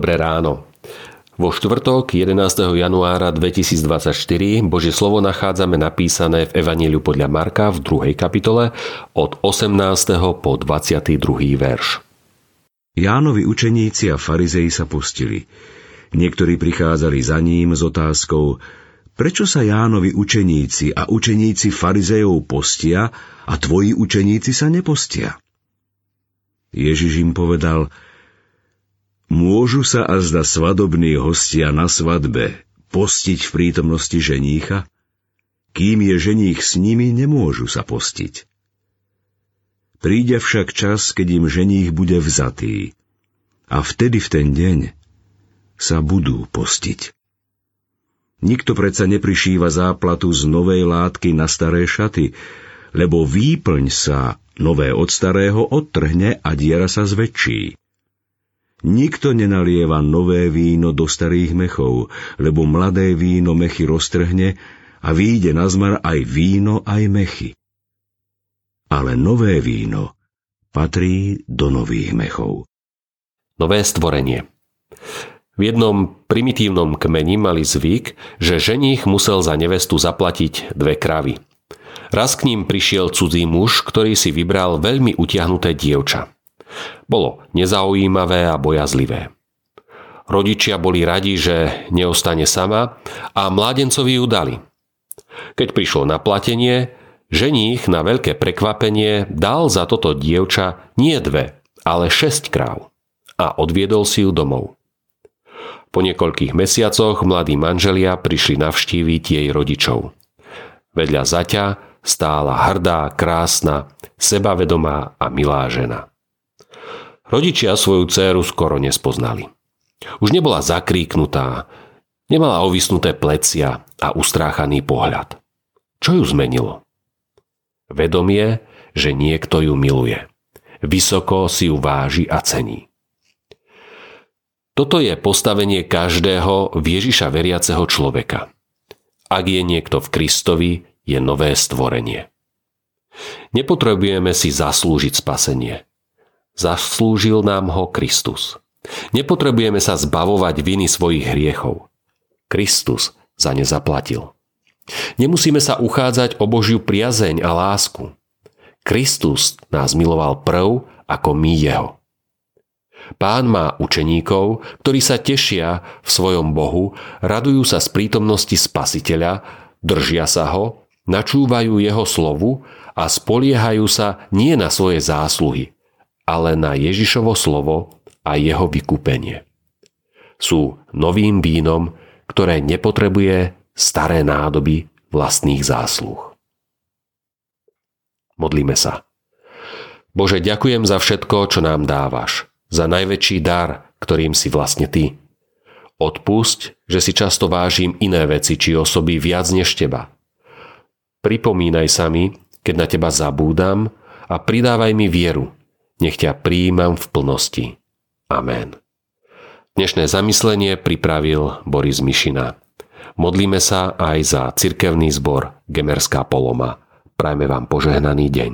ráno. Vo štvrtok 11. januára 2024 Božie slovo nachádzame napísané v Evaníliu podľa Marka v 2. kapitole od 18. po 22. verš. Jánovi učeníci a farizei sa pustili. Niektorí prichádzali za ním s otázkou, prečo sa Jánovi učeníci a učeníci farizejov postia a tvoji učeníci sa nepostia? Ježiš im povedal, Môžu sa azda svadobní hostia na svadbe postiť v prítomnosti ženícha? Kým je ženích s nimi, nemôžu sa postiť. Príde však čas, keď im ženích bude vzatý. A vtedy v ten deň sa budú postiť. Nikto predsa neprišíva záplatu z novej látky na staré šaty, lebo výplň sa nové od starého odtrhne a diera sa zväčší. Nikto nenalieva nové víno do starých mechov, lebo mladé víno mechy roztrhne a výjde na zmar aj víno, aj mechy. Ale nové víno patrí do nových mechov. Nové stvorenie. V jednom primitívnom kmeni mali zvyk, že ženích musel za nevestu zaplatiť dve kravy. Raz k ním prišiel cudzí muž, ktorý si vybral veľmi utiahnuté dievča. Bolo nezaujímavé a bojazlivé. Rodičia boli radi, že neostane sama a mládencovi ju dali. Keď prišlo na platenie, ženích na veľké prekvapenie dal za toto dievča nie dve, ale šesť kráv a odviedol si ju domov. Po niekoľkých mesiacoch mladí manželia prišli navštíviť jej rodičov. Vedľa zaťa stála hrdá, krásna, sebavedomá a milá žena. Rodičia svoju dceru skoro nespoznali. Už nebola zakríknutá, nemala ovisnuté plecia a ustráchaný pohľad. Čo ju zmenilo? Vedomie, že niekto ju miluje. Vysoko si ju váži a cení. Toto je postavenie každého v Ježiša veriaceho človeka. Ak je niekto v Kristovi, je nové stvorenie. Nepotrebujeme si zaslúžiť spasenie. Zaslúžil nám ho Kristus. Nepotrebujeme sa zbavovať viny svojich hriechov. Kristus za ne zaplatil. Nemusíme sa uchádzať o Božiu priazeň a lásku. Kristus nás miloval prv ako my jeho. Pán má učeníkov, ktorí sa tešia v svojom Bohu, radujú sa z prítomnosti Spasiteľa, držia sa ho, načúvajú jeho slovu a spoliehajú sa nie na svoje zásluhy, ale na Ježišovo slovo a jeho vykúpenie. Sú novým vínom, ktoré nepotrebuje staré nádoby vlastných zásluh. Modlíme sa. Bože, ďakujem za všetko, čo nám dávaš, za najväčší dar, ktorým si vlastne Ty. Odpusť, že si často vážim iné veci či osoby viac než Teba. Pripomínaj sa mi, keď na Teba zabúdam a pridávaj mi vieru, nech ťa príjmam v plnosti. Amen. Dnešné zamyslenie pripravil Boris Mišina. Modlíme sa aj za cirkevný zbor Gemerská poloma. Prajme vám požehnaný deň.